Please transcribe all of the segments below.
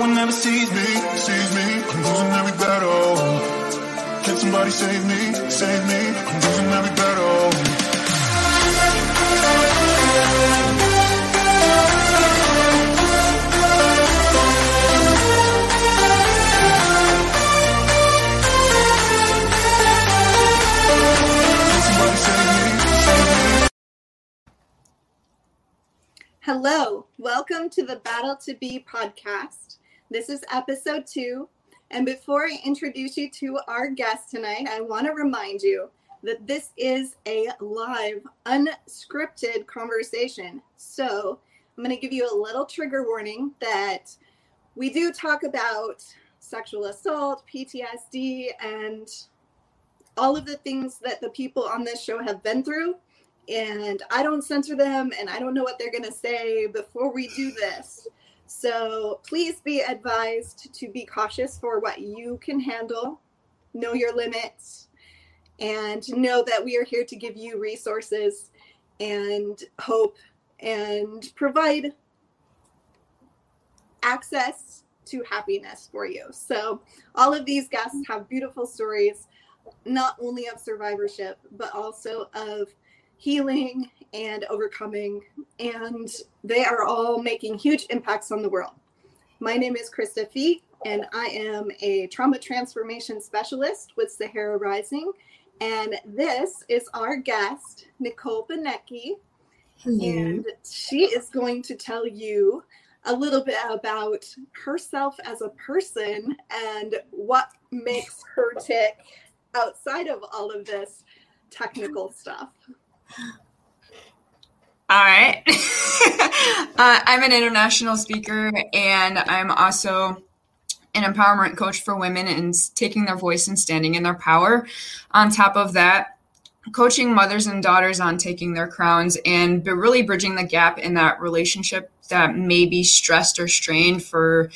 one never sees me, sees me. I'm losing every battle. Can somebody save me, save me? I'm losing every battle. Hello, welcome to the Battle to Be podcast. This is episode two. And before I introduce you to our guest tonight, I want to remind you that this is a live, unscripted conversation. So I'm going to give you a little trigger warning that we do talk about sexual assault, PTSD, and all of the things that the people on this show have been through and I don't censor them and I don't know what they're going to say before we do this. So please be advised to be cautious for what you can handle, know your limits, and know that we are here to give you resources and hope and provide access to happiness for you. So all of these guests have beautiful stories, not only of survivorship, but also of healing and overcoming, and they are all making huge impacts on the world. My name is Krista Fee, and I am a trauma transformation specialist with Sahara Rising. And this is our guest, Nicole Bonecki, and she is going to tell you a little bit about herself as a person and what makes her tick outside of all of this technical stuff. All right. uh, I'm an international speaker and I'm also an empowerment coach for women and taking their voice and standing in their power. On top of that, coaching mothers and daughters on taking their crowns and really bridging the gap in that relationship that may be stressed or strained for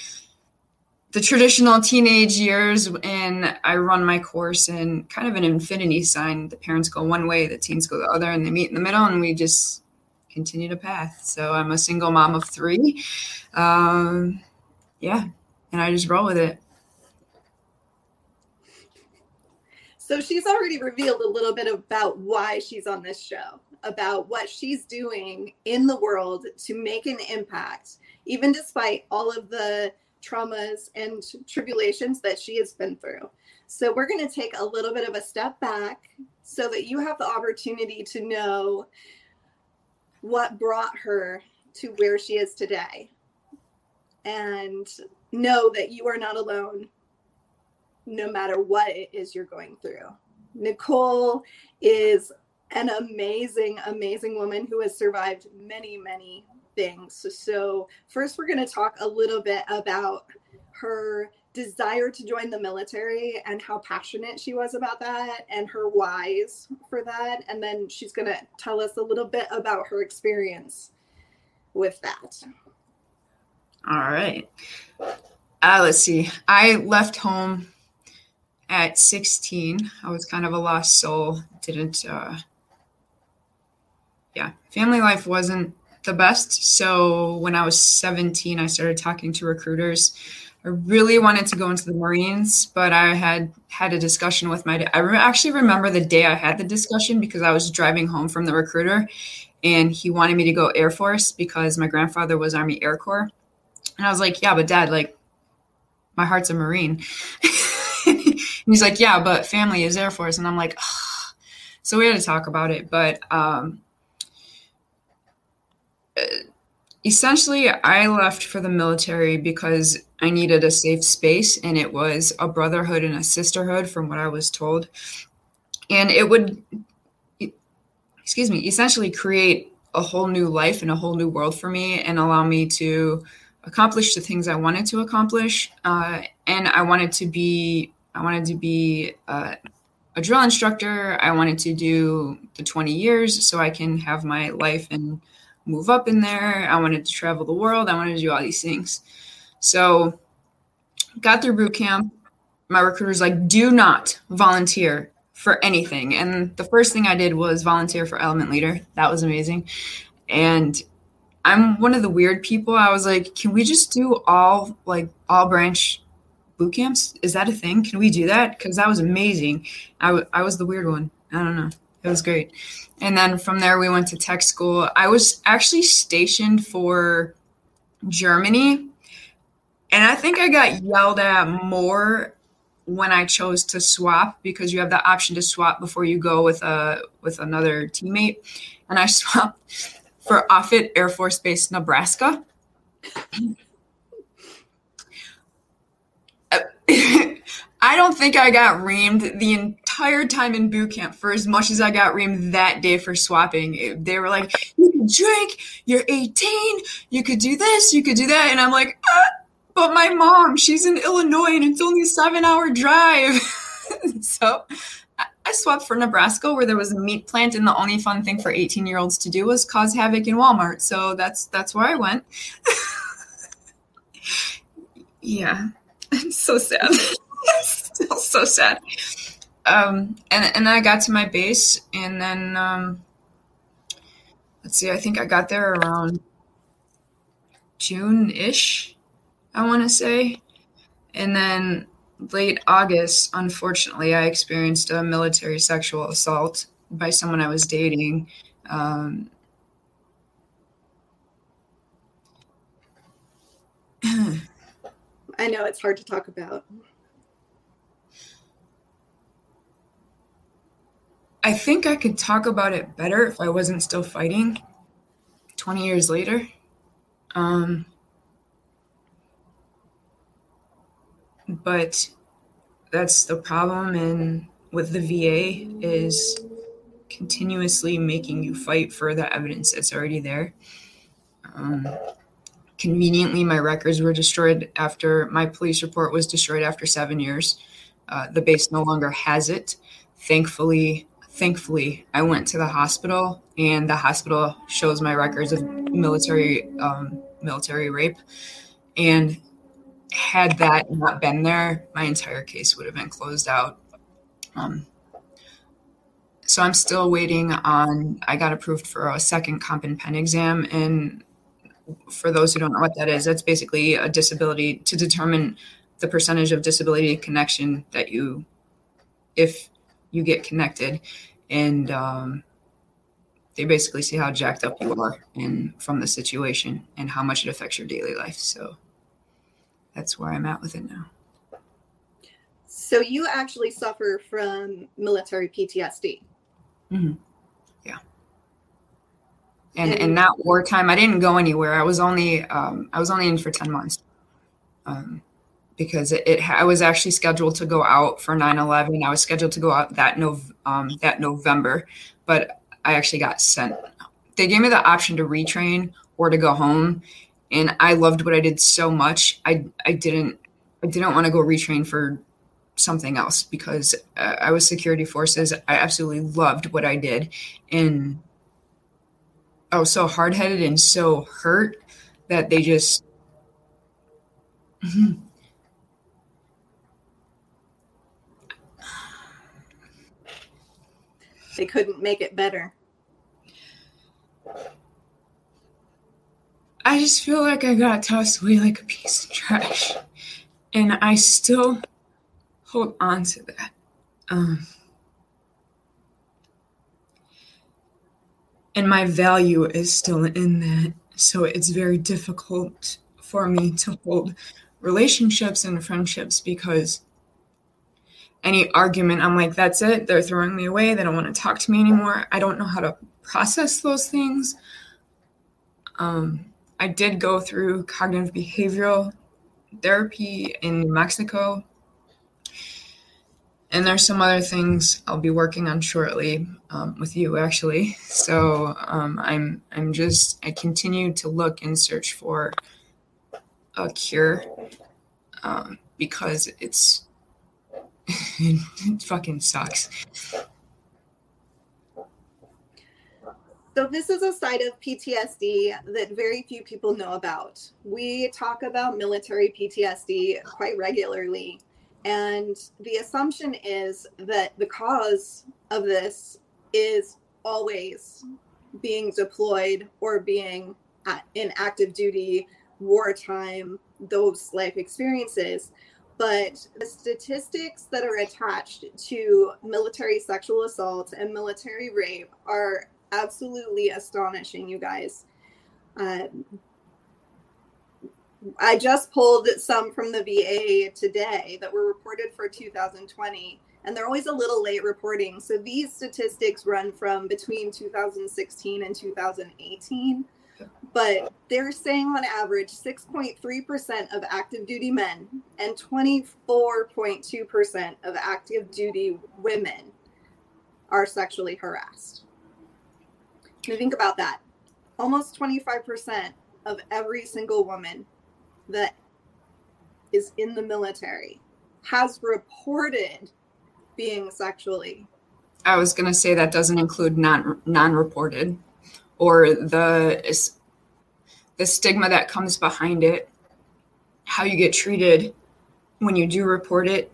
the traditional teenage years and i run my course in kind of an infinity sign. The parents go one way the teens go the other and they meet in the middle and we just continue to path. So i'm a single mom of three. Um, yeah and i just roll with it. So she's already revealed a little bit about why she's on this show, about what she's doing in the world to make an impact, even despite all of the traumas and tribulations that she has been through. So we're going to take a little bit of a step back so that you have the opportunity to know what brought her to where she is today and know that you are not alone no matter what it is you're going through. Nicole is an amazing, amazing woman who has survived many, many things. So, first, we're going to talk a little bit about her desire to join the military and how passionate she was about that and her whys for that. And then she's going to tell us a little bit about her experience with that. all right uh, let's see i left home at 16 i was kind of a lost soul didn't uh yeah family life wasn't the best. So when i was 17 i started talking to recruiters. I really wanted to go into the marines but i had had a discussion with my i re- actually remember the day i had the discussion because i was driving home from the recruiter and he wanted me to go air force because my grandfather was army air corps. And i was like yeah but dad like my heart's a marine. And he's like yeah but family is air force. And i'm like "Ugh." so we had to talk about it but um essentially i left for the military because i needed a safe space and it was a brotherhood and a sisterhood from what i was told. And it would excuse me essentially create a whole new life and a whole new world for me and allow me to accomplish the things i wanted to accomplish. Uh, and i wanted to be i wanted to be uh, a drill instructor. I wanted to do the 20 years so i can have my life and move up in there. I wanted to travel the world. I wanted to do all these things. So got through boot camp. My recruiter's like, do not volunteer for anything. And the first thing I did was volunteer for Element Leader. That was amazing. And I'm one of the weird people. I was like, can we just do all like all branch boot camps? Is that a thing? Can we do that? Because that was amazing. I, w- I was the weird one. I don't know. It was great. And then from there, we went to tech school. I was actually stationed for Germany. And I think I got yelled at more when I chose to swap because you have the option to swap before you go with a with another teammate. And I swapped for Offutt Air Force Base, Nebraska. I don't think I got reamed the entire time in boot camp for as much as I got reamed that day for swapping. They were like, "You can drink. You're 18. You could do this. You could do that." And I'm like, ah, "But my mom, she's in Illinois, and it's only a seven-hour drive." so I swapped for Nebraska, where there was a meat plant, and the only fun thing for 18-year-olds to do was cause havoc in Walmart. So that's that's where I went. yeah, It's so sad. Still so sad. Um, and and I got to my base, and then um, let's see. I think I got there around June ish. I want to say, and then late August, unfortunately, I experienced a military sexual assault by someone I was dating. Um, I know it's hard to talk about. I think I could talk about it better if I wasn't still fighting 20 years later. Um, but that's the problem and with the VA is continuously making you fight for the evidence that's already there. Um, conveniently, my records were destroyed after my police report was destroyed after seven years. Uh, the base no longer has it. Thankfully, thankfully, I went to the hospital, and the hospital shows my records of military um, military rape. And had that not been there, my entire case would have been closed out. Um, so I'm still waiting on. I got approved for a second comp and pen exam, and for those who don't know what that is, that's basically a disability to determine the percentage of disability connection that you, if you get connected, and um, they basically see how jacked up you are and from the situation and how much it affects your daily life. So that's where I'm at with it now. So you actually suffer from military PTSD. Mm-hmm. Yeah. And, and and not wartime. I didn't go anywhere. I was only um, I was only in for ten months. Um, because it, it, I was actually scheduled to go out for 9/11. I was scheduled to go out that Nov um, that November, but I actually got sent. They gave me the option to retrain or to go home, and I loved what I did so much. I I didn't I didn't want to go retrain for something else because uh, I was security forces. I absolutely loved what I did, and I was so hard headed and so hurt that they just. Mm-hmm. They couldn't make it better. I just feel like I got tossed away like a piece of trash. And I still hold on to that. Um, and my value is still in that. So it's very difficult for me to hold relationships and friendships because any argument, I'm like, that's it. They're throwing me away. They don't want to talk to me anymore. I don't know how to process those things. Um, I did go through cognitive behavioral therapy in New Mexico. And there's some other things I'll be working on shortly um, with you, actually. So um, I'm I'm just I continue to look and search for a cure um, because it's it fucking sucks. So, this is a side of PTSD that very few people know about. We talk about military PTSD quite regularly. And the assumption is that the cause of this is always being deployed or being in active duty, wartime, those life experiences. But the statistics that are attached to military sexual assault and military rape are absolutely astonishing, you guys. Um, I just pulled some from the VA today that were reported for 2020, and they're always a little late reporting. So these statistics run from between 2016 and 2018. But they're saying on average 6.3% of active duty men and 24.2% of active duty women are sexually harassed. Now think about that. Almost 25% of every single woman that is in the military has reported being sexually. I was going to say that doesn't include non non-reported or the the stigma that comes behind it, how you get treated when you do report it.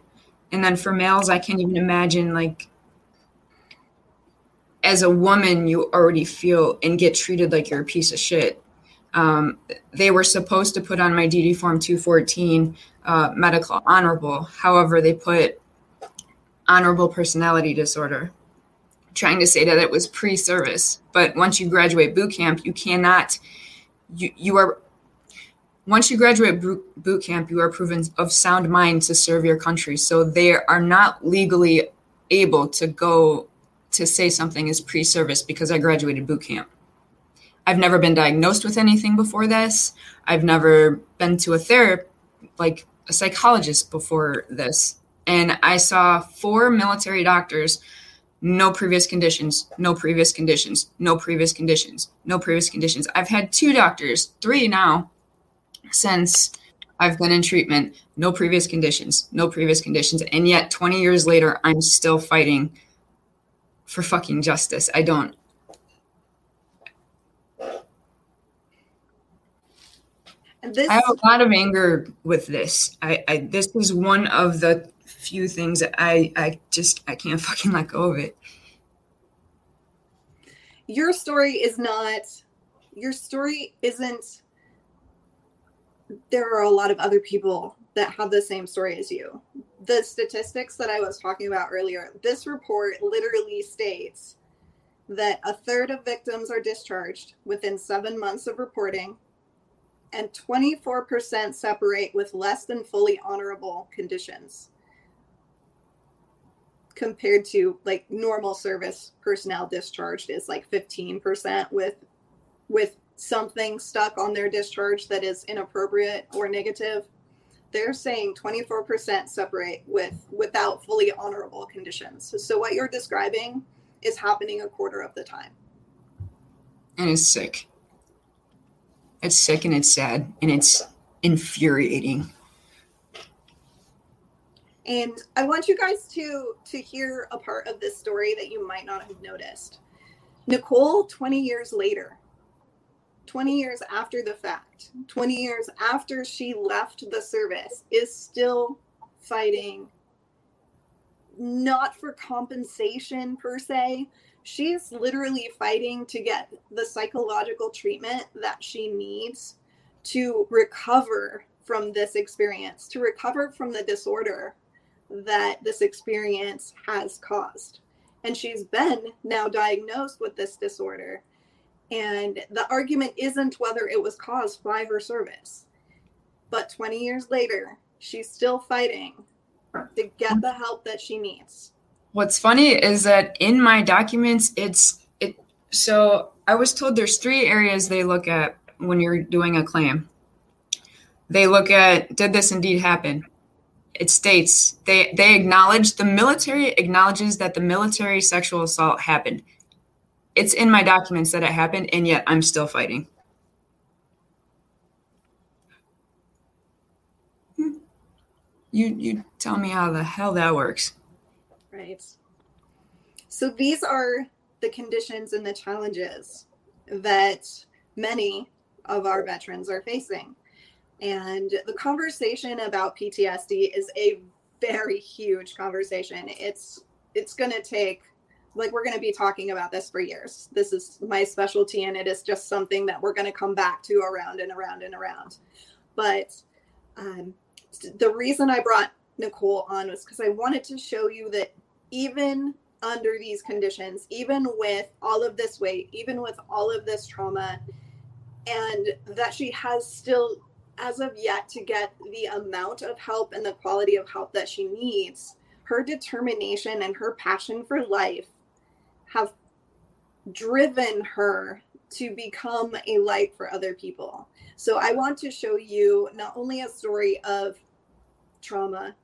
And then for males, I can't even imagine like as a woman, you already feel and get treated like you're a piece of shit um, they were supposed to put on my DD Form 214 uh, medical honorable. However, they put honorable personality disorder, trying to say that it was pre service. But once you graduate boot camp, you cannot, you, you are, once you graduate boot camp, you are proven of sound mind to serve your country. So they are not legally able to go to say something is pre service because I graduated boot camp. I've never been diagnosed with anything before this. I've never been to a therapist, like a psychologist before this. And I saw four military doctors, no previous conditions, no previous conditions, no previous conditions, no previous conditions. I've had two doctors, three now, since I've been in treatment, no previous conditions, no previous conditions. And yet 20 years later, I'm still fighting for fucking justice. I don't This, I have a lot of anger with this. I, I this is one of the few things that I I just I can't fucking let go of it. Your story is not your story isn't there are a lot of other people that have the same story as you. The statistics that I was talking about earlier, this report literally states that a third of victims are discharged within seven months of reporting and 24% separate with less than fully honorable conditions compared to like normal service personnel discharged is like 15% with with something stuck on their discharge that is inappropriate or negative they're saying 24% separate with without fully honorable conditions. So, what you're describing is happening a quarter of the time. And it's sick. It's sick and it's sad and it's infuriating. And I want you guys to to hear a part of this story that you might not have noticed. Nicole, 20 years later, 20 years after the fact, 20 years after she left the service, is still fighting. Not for compensation per se, she's literally fighting to get the psychological treatment that she needs to recover from this experience, to recover from the disorder that this experience has caused. And she's been now diagnosed with this disorder. And the argument isn't whether it was caused by her service. But 20 years later, she's still fighting to get the help that she needs. What's funny is that in my documents, it's it. So I was told there's three areas they look at when you're doing a claim. They look at did this indeed happen? It states they they acknowledge the military acknowledges that the military sexual assault happened. It's in my documents that it happened, and yet I'm still fighting. You you tell me how the hell that works. Right. So these are the conditions and the challenges that many of our veterans are facing. And the conversation about PTSD is a very huge conversation. It's it's going to take like we're going to be talking about this for years. This is my specialty, and it is just something that we're going to come back to around and around and around. But um, the reason I brought Nicole on was because I wanted to show you that even under these conditions, even with all of this weight, even with all of this trauma, and that she has still, as of yet, to get the amount of help and the quality of help that she needs, her determination and her passion for life have driven her to become a light for other people. So I want to show you not only a story of trauma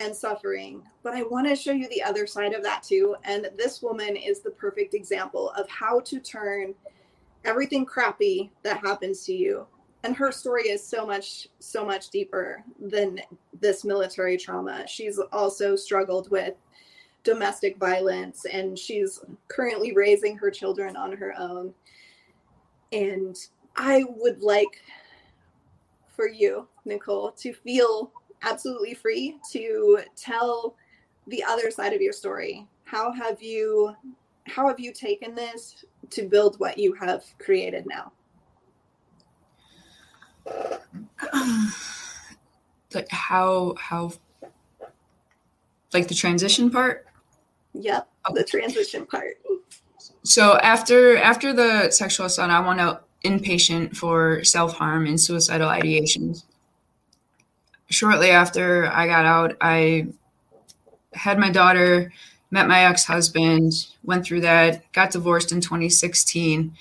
and suffering, but I want to show you the other side of that too. And this woman is the perfect example of how to turn everything crappy that happens to you. And her story is so much, so much deeper than this military trauma. She's also struggled with domestic violence and she's currently raising her children on her own. And I would like for you, Nicole, to feel absolutely free to tell the other side of your story. How have you how have you taken this to build what you have created now? Like how how like the transition part? Yep, the transition part. So after after the sexual assault, I went out inpatient for self harm and suicidal ideations shortly after I got out, I had my daughter, met my ex husband, went through that, got divorced in 2016.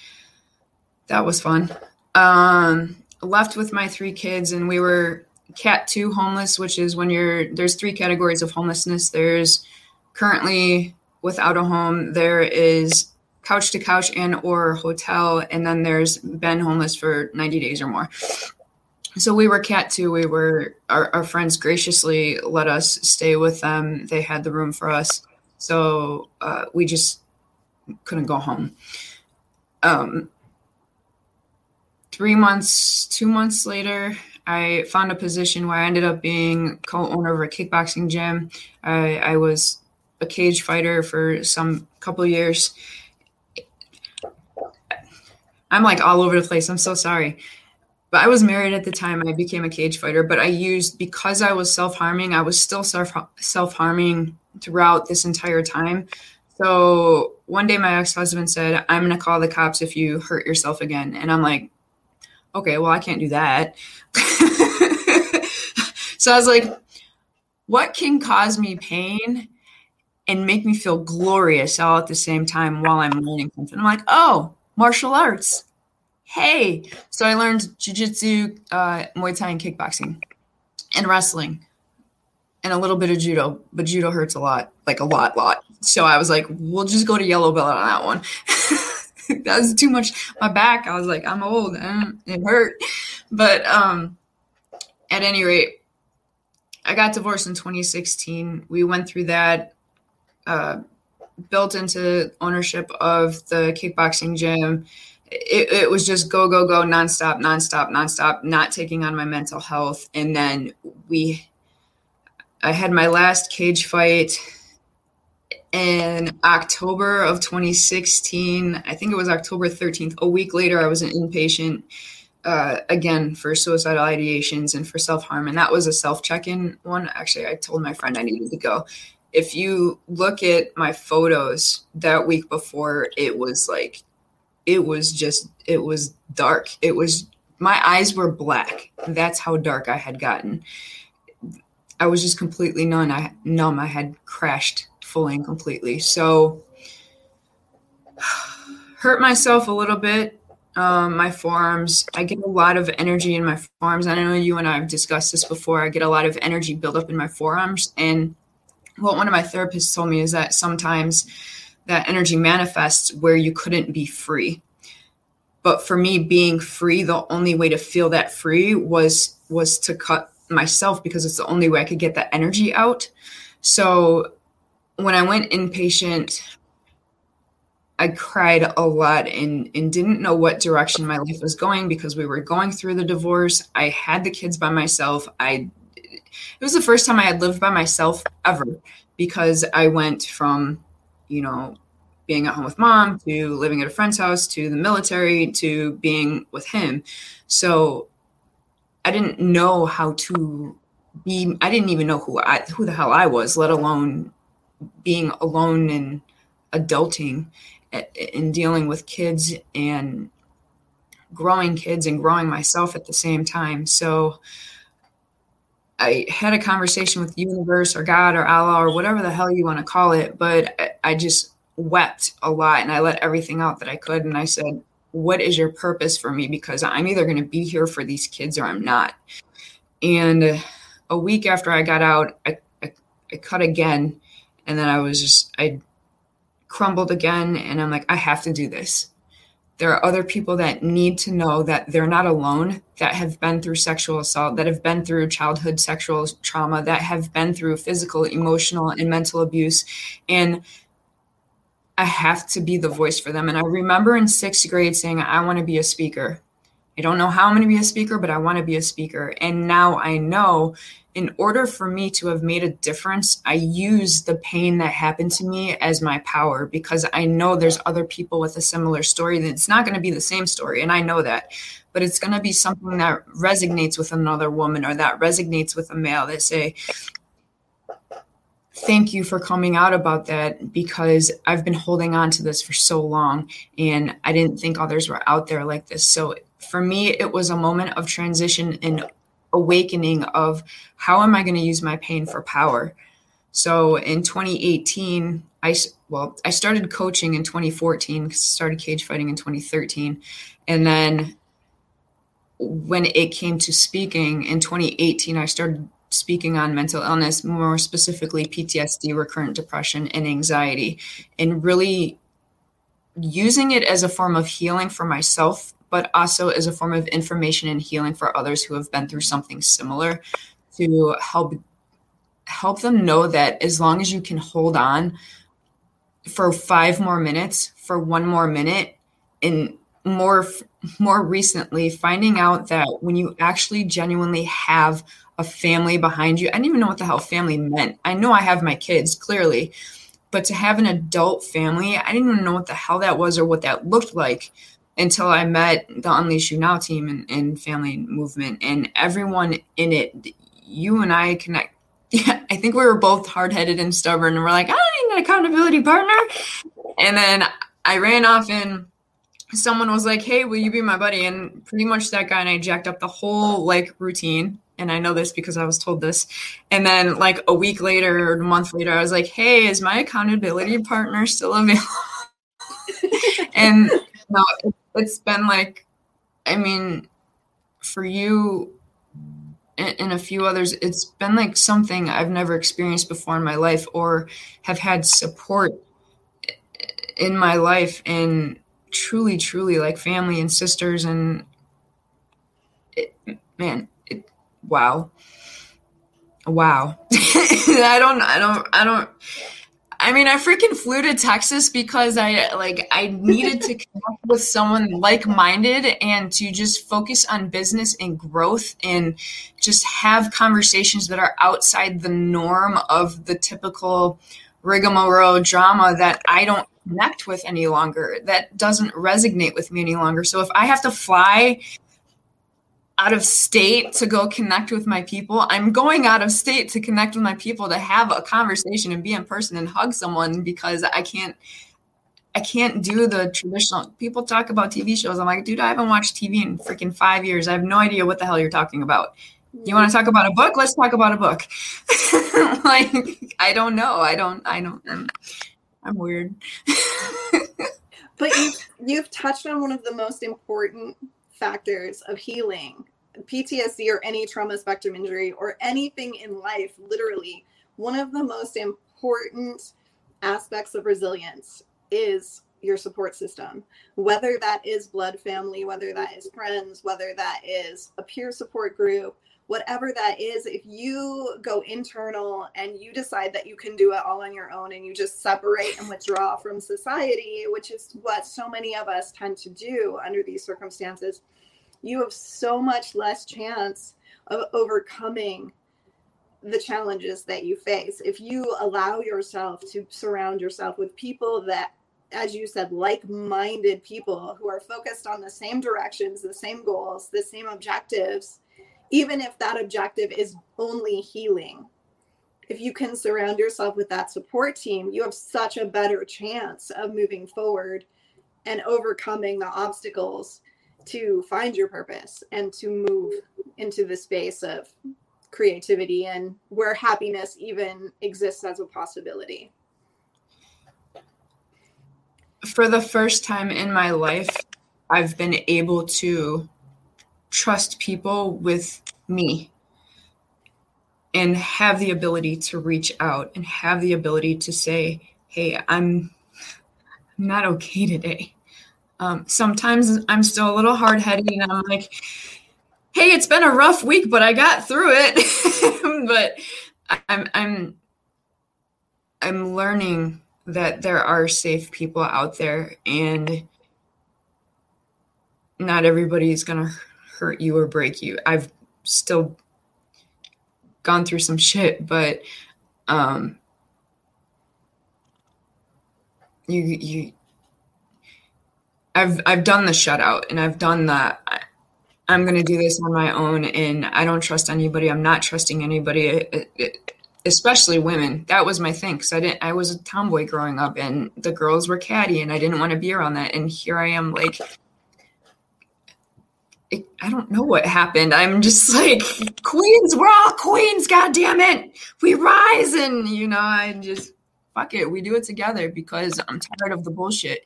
That was fun. Um, left with my three kids, and we were cat two homeless, which is when you're there's three categories of homelessness. There's currently without a home, there is couch to couch and or hotel, and then there's been homeless for 90 days or more. So we were cat two. We were our, our friends graciously let us stay with them. They had the room for us. So uh, we just couldn't go home. Um, three months two months later i found a position where i ended up being co-owner of a kickboxing gym i, I was a cage fighter for some couple years i'm like all over the place i'm so sorry but I was married at the time. I became a cage fighter, but I used because I was self harming. I was still self self harming throughout this entire time. So one day, my ex husband said, "I'm going to call the cops if you hurt yourself again," and I'm like, "Okay, well, I can't do that." so I was like, "What can cause me pain?" And make me feel glorious all at the same time while I'm learning something. I'm like, oh, martial arts hey. So I learned jujitsu, uh, Muay Thai, and kickboxing, and wrestling, and a little bit of judo. But judo hurts a lot, like a lot, lot. So I was like, we'll just go to yellow belt on that one. that was too much. My back, I was like, I'm old, and it hurt. But um, at any rate, I got divorced in 2016. We went through that. Uh, built into ownership of the kickboxing gym it, it was just go go go nonstop nonstop nonstop not taking on my mental health and then we i had my last cage fight in october of 2016 i think it was october 13th a week later i was an inpatient uh, again for suicidal ideations and for self-harm and that was a self-check-in one. Actually i told my friend i needed to go. If you look at my photos that week before it was like it was just it was dark. It was my eyes were black. That's how dark i had gotten. I was just completely numb. I numb. I had crashed fully and completely. So hurt myself a little bit um, my forearms. I get a lot of energy in my forearms i know you and i have discussed this before. I get a lot of energy build up in my forearms and what one of my therapists told me is that sometimes that energy manifests where you couldn't be free. But for me being free the only way to feel that free was was to cut myself because it's the only way i could get that energy out. So when i went inpatient i cried a lot and and didn't know what direction my life was going because we were going through the divorce i had the kids by myself i it was the first time i had lived by myself ever because i went from you know being at home with mom to living at a friend's house to the military to being with him. So I didn't know how to be I didn't even know who I who the hell I was, let alone being alone and adulting eh, and dealing with kids and growing kids and growing myself at the same time. So I had a conversation with the universe or God or Allah or whatever the hell you want to call it, but I just wept a lot and I let everything out that I could. And I said, What is your purpose for me? Because I'm either going to be here for these kids or I'm not. And a week after I got out, I, I, I cut again. And then I was just, I crumbled again. And I'm like, I have to do this. There are other people that need to know that they're not alone, that have been through sexual assault, that have been through childhood sexual trauma, that have been through physical, emotional, and mental abuse. And I have to be the voice for them. And I remember in sixth grade saying, I want to be a speaker. I don't know how I'm going to be a speaker, but I want to be a speaker. And now I know in order for me to have made a difference, I use the pain that happened to me as my power because I know there's other people with a similar story. That it's not going to be the same story. And I know that, but it's going to be something that resonates with another woman or that resonates with a male that say, thank you for coming out about that because I've been holding on to this for so long and I didn't think others were out there like this. So for me, it was a moment of transition and awakening of how am I going to use my pain for power. So in 2018, I well, I started coaching in 2014 started cage fighting in 2013, and then when it came to speaking in 2018, I started speaking on mental illness, more specifically PTSD, recurrent depression, and anxiety, and really using it as a form of healing for myself but also as a form of information and healing for others who have been through something similar to help help them know that as long as you can hold on for 5 more minutes for one more minute and more more recently finding out that when you actually genuinely have a family behind you I didn't even know what the hell family meant. I know I have my kids clearly but to have an adult family I didn't even know what the hell that was or what that looked like until I met the Unleash You Now team and, and family movement and everyone in it. You and I connect. Yeah, I think we were both hard headed and stubborn, and we're like, I don't need an accountability partner. And then I ran off, and someone was like, Hey, will you be my buddy? And pretty much that guy and I jacked up the whole like routine. And I know this because I was told this. And then, like a week later or a month later, I was like, Hey, is my accountability partner still available? and no, it's been like, I mean, for you and, a few others, it's been like something I've never experienced before in my life or have had support in my life and truly, truly like family and sisters and it, man, it, wow. Wow. I don't, I don't, I don't, I mean, I freaking flew to Texas because I like I needed to connect with someone like-minded and to just focus on business and growth and just have conversations that are outside the norm of the typical rigmarole drama that I don't connect with any longer. That doesn't resonate with me any longer. So if I have to fly out of state to go connect with my people. I'm going out of state to connect with my people to have a conversation and be in person and hug someone because I can't I can't do the traditional people talk about TV shows. I'm like, dude, I haven't watched TV in freaking 5 years. I have no idea what the hell you're talking about. You want to talk about a book? Let's talk about a book. like I don't know. I don't I don't I'm, I'm weird. but you've, you've touched on one of the most important factors of healing PTSD or any trauma spectrum injury or anything in life, literally, one of the most important aspects of resilience is your support system. Whether that is blood family, whether that is friends, whether that is a peer support group, whatever that is, if you go internal and you decide that you can do it all on your own and you just separate and withdraw from society, which is what so many of us tend to do under these circumstances, you have so much less chance of overcoming the challenges that you face. If you allow yourself to surround yourself with people that as you said, like minded people who are focused on the same directions, the same goals, the same objectives, even if that objective is only healing. If you can surround yourself with that support team, you have such a better chance of moving forward and overcoming the obstacles to find your purpose and to move into the space of creativity and where happiness even exists as a possibility for the first time in my life, I've been able to trust people with me and have the ability to reach out and have the ability to say, Hey, I'm not okay today. Um, sometimes I'm still a little hard headed and I'm like, Hey, it's been a rough week, but I got through it. but I'm, I'm, I'm learning that there are safe people out there and not everybody is going to hurt you or break you. I've still gone through some shit, but um you you I've I've done the shutout and I've done that I'm going to do this on my own and I don't trust anybody. I'm not trusting anybody. Especially women. That was my thing because I didn't. I was a tomboy growing up, and the girls were catty, and I didn't want to be around that. And here I am, like. It, I don't know what happened. I'm just like queens. We're all queens. God damn it, we rise, and you know, I just fuck it. We do it together because I'm tired of the bullshit.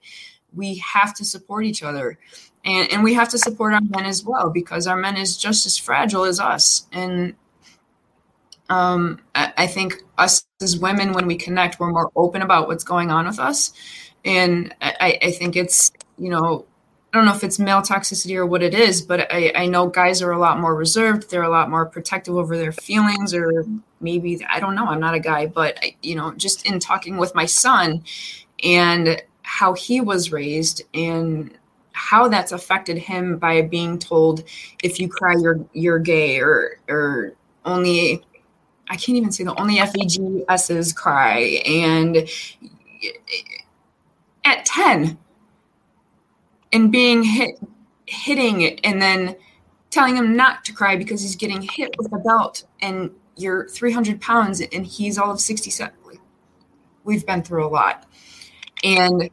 We have to support each other, and and we have to support our men as well because our men is just as fragile as us, and um, I, I think us as women, when we connect, we're more open about what's going on with us. And I, I think it's, you know, I don't know if it's male toxicity or what it is, but I, I know guys are a lot more reserved. They're a lot more protective over their feelings, or maybe, I don't know, I'm not a guy, but, I, you know, just in talking with my son and how he was raised and how that's affected him by being told if you cry you're you're gay or or only I can't even say the only FEGSs cry. And at 10, and being hit, hitting it, and then telling him not to cry because he's getting hit with a belt and you're 300 pounds and he's all of 67. We've been through a lot. And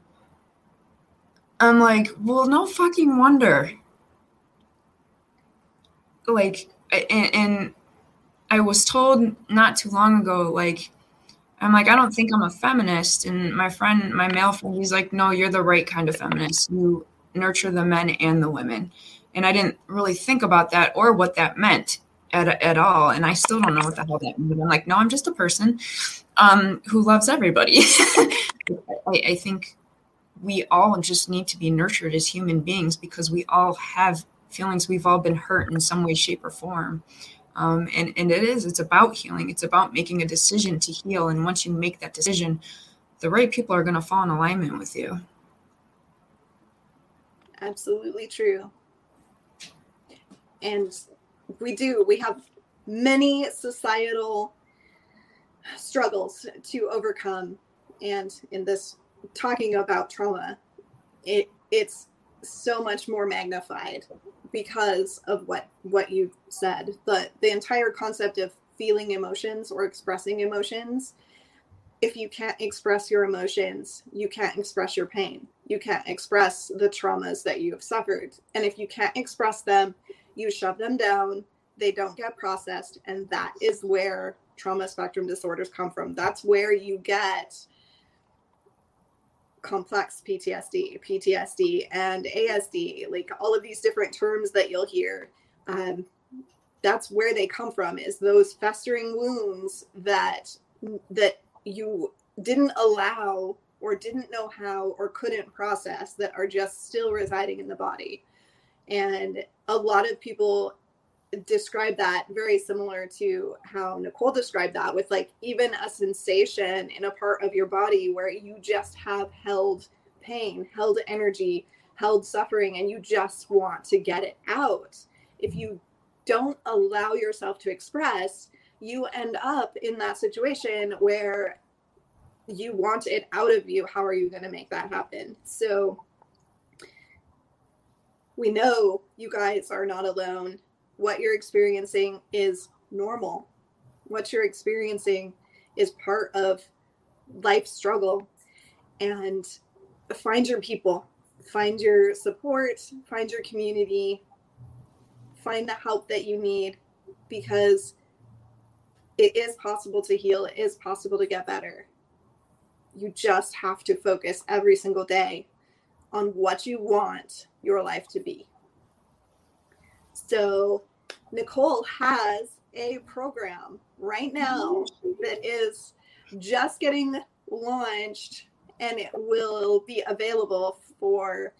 I'm like, well, no fucking wonder. Like, and, and I was told not too long ago, like, I'm like, I don't think I'm a feminist. And my friend, my male friend, he's like, no, you're the right kind of feminist. You nurture the men and the women. And I didn't really think about that or what that meant at, at all. And I still don't know what the hell that means. I'm like, no, I'm just a person um, who loves everybody. I, I think we all just need to be nurtured as human beings because we all have feelings. We've all been hurt in some way, shape, or form. Um, and, and it is, it's about healing. It's about making a decision to heal. And once you make that decision, the right people are going to fall in alignment with you. Absolutely true. And we do, we have many societal struggles to overcome. And in this talking about trauma, it it's so much more magnified because of what what you said the the entire concept of feeling emotions or expressing emotions if you can't express your emotions you can't express your pain. You can't express the traumas that you have suffered. And if you can't express them you shove them down they don't get processed and that is where trauma spectrum disorders come from. That's where you get complex PTSD, PTSD, and ASD, like all of these different terms that you'll hear. Um, that's where they come from is those festering wounds that that you didn't allow or didn't know how or couldn't process that are just still residing in the body and a lot of people describe that very similar to how Nicole described that with like even a sensation in a part of your body where you just have held pain, held energy, held suffering, and you just want to get it out. If you don't allow yourself to express, you end up in that situation where you want it out of you, how are you going to make that happen? So we know you guys are not alone. What you're experiencing is normal. What you're experiencing is part of life struggle. And find your people, find your support, find your community, find the help that you need because it is possible to heal, it is possible to get better you just have to focus every single day on what you want your life to be. So, Nicole has a program right now that is just getting launched and it will be available for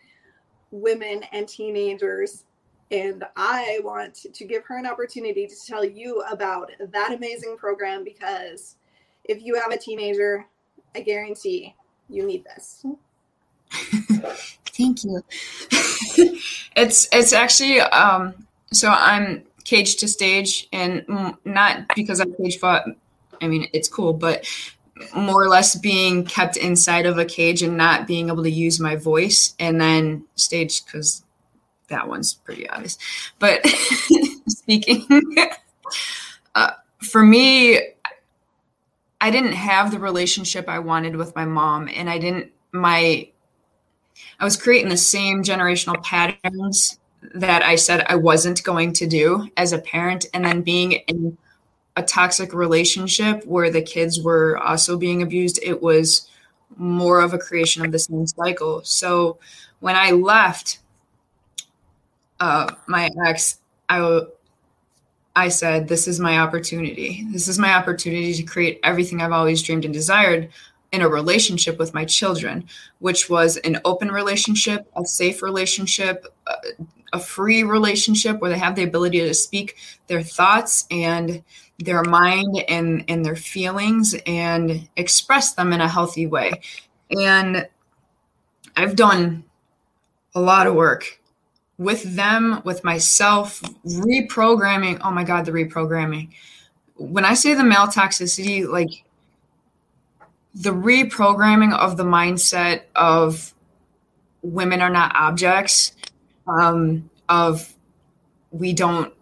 women and teenagers. And I want to give her an opportunity to tell you about that amazing program because if you have a teenager, I guarantee you need this. Thank you. it's it's actually um so I'm cage to stage and not because I'm cage fought I mean it's cool but more or less being kept inside of a cage and not being able to use my voice and then stage because that one's pretty obvious but speaking uh, for me I didn't have the relationship I wanted with my mom, and I didn't my I was creating the same generational patterns that I said I wasn't going to do as a parent, and then being in a toxic relationship where the kids were also being abused, it was more of a creation of the same cycle. So when I left uh, my ex, I I said, This is my opportunity. This is my opportunity to create everything I've always dreamed and desired in a relationship with my children, which was an open relationship, a safe relationship, a free relationship where they have the ability to speak their thoughts and their mind and, and their feelings and express them in a healthy way. And I've done a lot of work with them, with myself, reprogramming. Oh my God, the reprogramming. When I say the male toxicity, like the reprogramming of the mindset of women are not objects, um, of we don't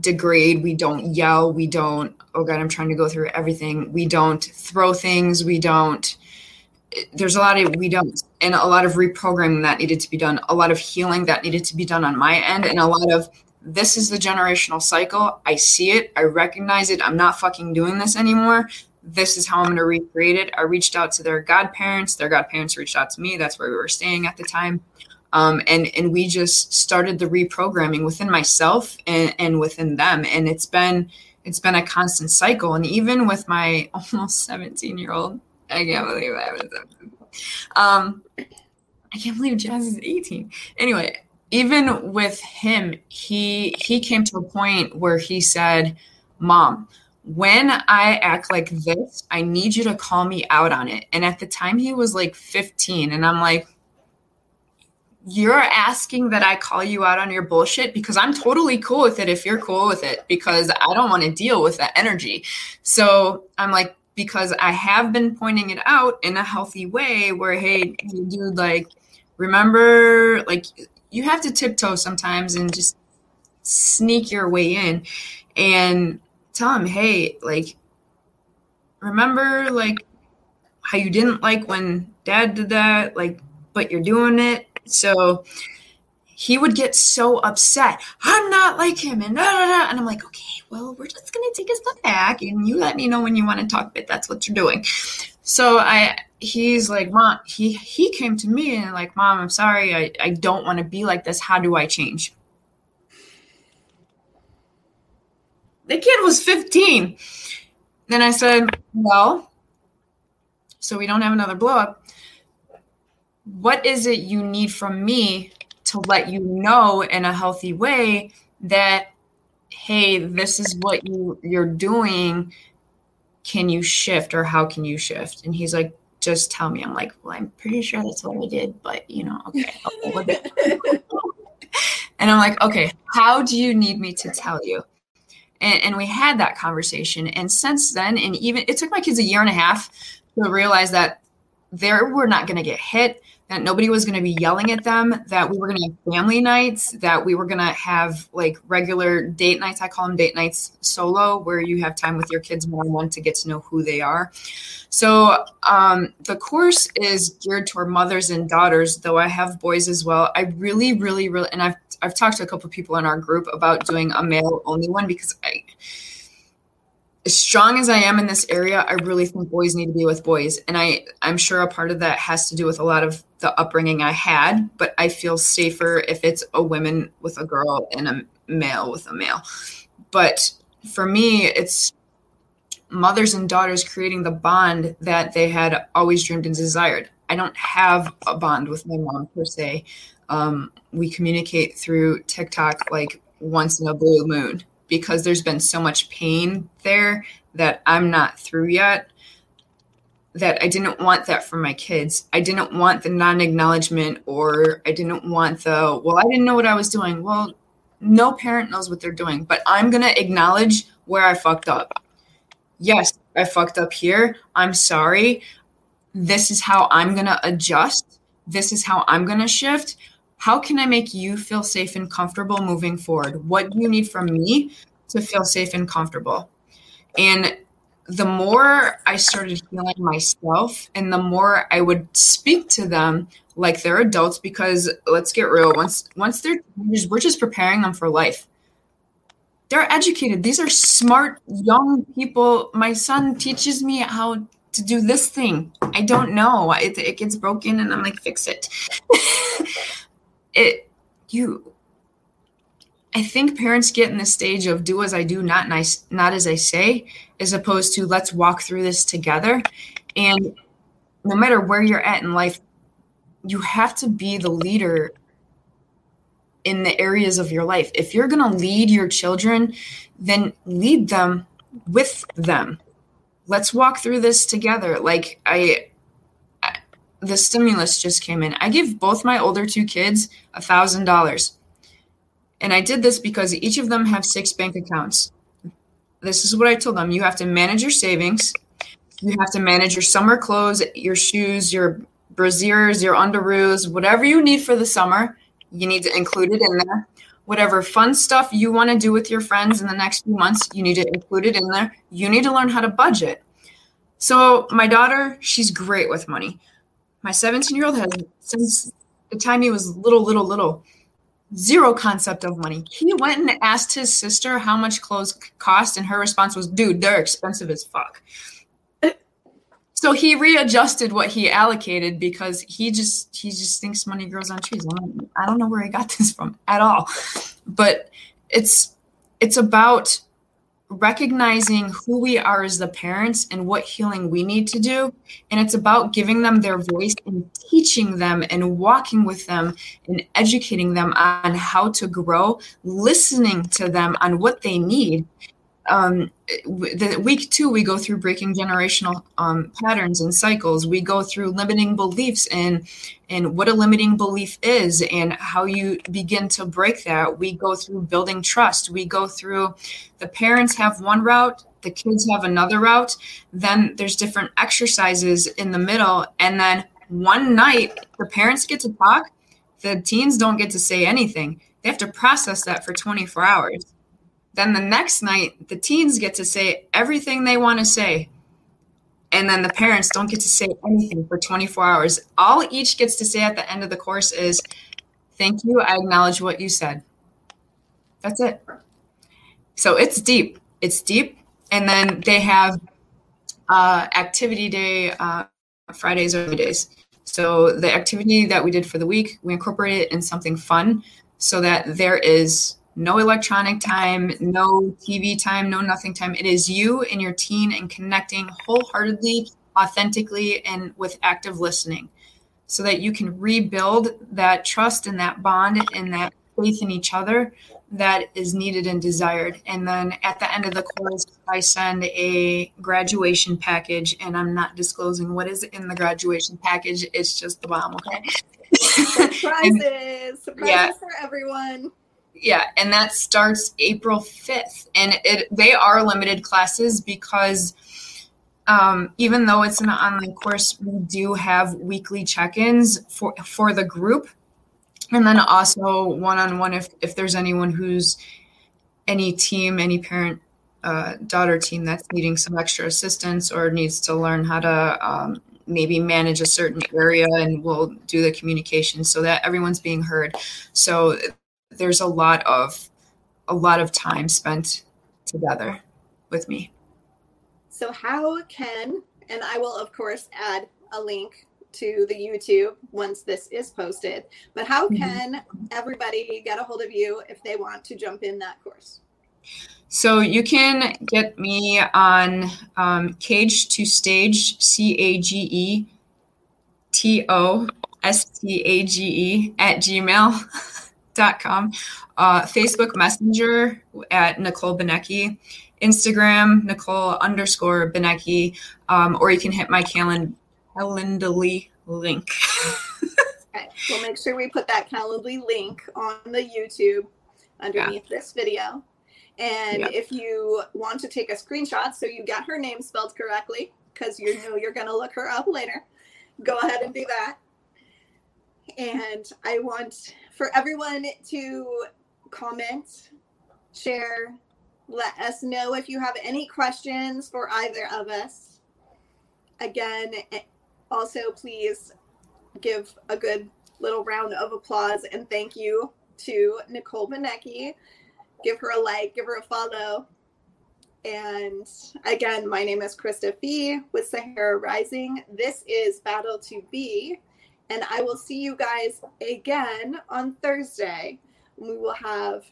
degrade, we don't yell, we don't, oh God, I'm trying to go through everything. We don't throw things, we don't there's a lot of we don't and a lot of reprogramming that needed to be done a lot of healing that needed to be done on my end and a lot of this is the generational cycle. I see it. I recognize it. I'm not fucking doing this anymore. This is how i'm going to recreate it. I reached out to their godparents. Their godparents reached out to me. That's where we were staying at the time. Um, and and we just started the reprogramming within myself and, and within them. And it's been it's been a constant cycle. And even with my almost 17 year old I can't believe I was um I can't believe Jazz is 18. Anyway, even with him, he he came to a point where he said, "Mom, when I act like this, I need you to call me out on it." And at the time he was like 15 and I'm like, "You're asking that I call you out on your bullshit because I'm totally cool with it if you're cool with it because I don't want to deal with that energy." So, I'm like, because I have been pointing it out in a healthy way where, hey, dude, like, remember, like, you have to tiptoe sometimes and just sneak your way in and tell him, hey, like, remember, like, how you didn't like when dad did that, like, but you're doing it. So, he would get so upset. I'm not like him, and and I'm like, okay, well, we're just gonna take a step back, and you let me know when you want to talk. But that's what you're doing. So I, he's like, mom, he he came to me and like, mom, I'm sorry, I I don't want to be like this. How do I change? The kid was 15. Then I said, well, so we don't have another blow up. What is it you need from me to let you know in a healthy way that hey this is what you you're doing. Can you shift or how can you shift? And he's like just tell me. I'm like well i'm pretty sure that's what i did but you know okay and i'm like okay how do you need me to tell you? And, and we had that conversation. And since then and even it took my kids a year and a half to realize that they were not going to get hit, that nobody was going to be yelling at them, that we were going to have family nights, that we were going to have like regular date nights. I call them date nights solo, where you have time with your kids one on one to get to know who they are. So um, the course is geared toward mothers and daughters, though I have boys as well. I really, really, really, and I've I've talked to a couple people in our group about doing a male only one because I as strong as I am in this area, I really think boys need to be with boys. And I, I'm sure a part of that has to do with a lot of the upbringing I had, but I feel safer if it's a woman with a girl and a male with a male. But for me, it's mothers and daughters creating the bond that they had always dreamed and desired. I don't have a bond with my mom per se. Um, we communicate through TikTok like once in a blue moon because there's been so much pain there that I'm not through yet that I didn't want that for my kids. I didn't want the non acknowledgement or I didn't want the, well, I didn't know what I was doing. Well, no parent knows what they're doing, but I'm going to acknowledge where I fucked up. Yes, I fucked up here. I'm sorry. This is how I'm going to adjust. This is how I'm going to shift how can I make you feel safe and comfortable moving forward? What do you need from me to feel safe and comfortable? And the more I started healing myself and the more I would speak to them like they're adults because let's get real once once they're we're just preparing them for life. They're educated. These are smart young people. My son teaches me how to do this thing. I don't know. It, it gets broken and i'm like fix it it you I think parents get in the stage of do as I do, not nice, not as I say, as opposed to let's walk through this together. And no matter where you're at in life, you have to be the leader in the areas of your life. If you're going to lead your children, then lead them with them. Let's walk through this together. Like I the stimulus just came in. I gave both my older two kids a thousand dollars. And I did this because each of them have six bank accounts. This is what I told them. You have to manage your savings. You have to manage your summer clothes, your shoes, your brasiers, your underoos, whatever you need for the summer. You need to include it in there. Whatever fun stuff you want to do with your friends in the next few months, you need to include it in there. You need to learn how to budget. So, my daughter, she's great with money my 17 year old has since the time he was little, little, little, zero concept of money. He went and asked his sister how much clothes cost, and her response was, dude, they're expensive as fuck. So he readjusted what he allocated because he just he just thinks money grows on trees. I don't know where he got this from at all, but it's it's about recognizing who we are as the parents and what healing we need to do. And it's about giving them their voice and teaching them and walking with them and educating them on how to grow, listening to them on what they need um, the week two we go through breaking generational um, patterns and cycles. We go through limiting beliefs and and what a limiting belief is and how you begin to break that. We go through building trust. We go through the parents have one route the kids have another route. Then there's different exercises in the middle. And then one night the parents get to talk. The teens don't get to say anything. They have to process that for 24 hours then the next night, the teens get to say everything they want to say. And then the parents don't get to say anything for 24 hours. All each gets to say at the end of the course is, Thank you. I acknowledge what you said. That's it. So it's deep. It's deep. And then they have uh, activity day uh, Fridays or days. So the activity that we did for the week, we incorporate it in something fun so that there is no electronic time, no TV time, no nothing time. It is you and your teen and connecting wholeheartedly, authentically, and with active listening so that you can rebuild that trust and that bond and that faith in each other that is needed and desired. And then at the end of the course, I send a graduation package, and I'm not disclosing what is in the graduation package. It's just the bomb, okay? Surprises! Surprises yeah. for everyone yeah and that starts april 5th and it they are limited classes because um, even though it's an online course, we do have weekly check-ins for for the group, and then also one-on-one if if there's anyone who's any team, any parent uh, daughter team that's needing some extra assistance or needs to learn how to um, maybe manage a certain area, and we'll do the communication so that everyone's being heard. So there's a lot of a lot of time spent together with me. So, how can, and I will, of course, add a link to the YouTube once this is posted, but how mm-hmm. can everybody get a hold of you if they want to jump in that course? So you can get me on um, Cage to Stage, C A G E T O S T A G E at uh, Facebook Messenger at Nicole Bonecki, Instagram, Nicole underscore Bonecki, um, or you can hit my Calend- Calendly link. okay. We'll make sure we put that Calendly link on the YouTube underneath yeah. this video. And yeah. if you want to take a screenshot so you get her name spelled correctly, because you know you're going to look her up later, go ahead and do that. And I want for everyone to comment, share, let us know if you have any questions for either of us. Again, eh, also please give a good little round of applause and thank you to Nicole Bonecki. Give her a like, give her a follow. And again, my name is Krista Fee with Sahara Rising. This is Battle to Be. And I will see you guys again on Thursday. We will have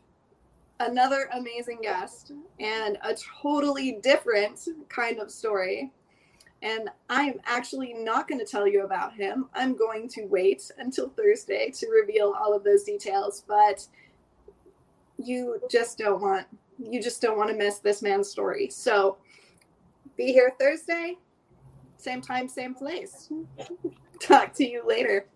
another amazing guest and a totally different kind of story. And I'm actually not going to tell you about him. I'm going to wait until Thursday to reveal all of those details. But you just don't want you just don't want to miss this man's story. So be here Thursday, same time, same place. Talk to you later.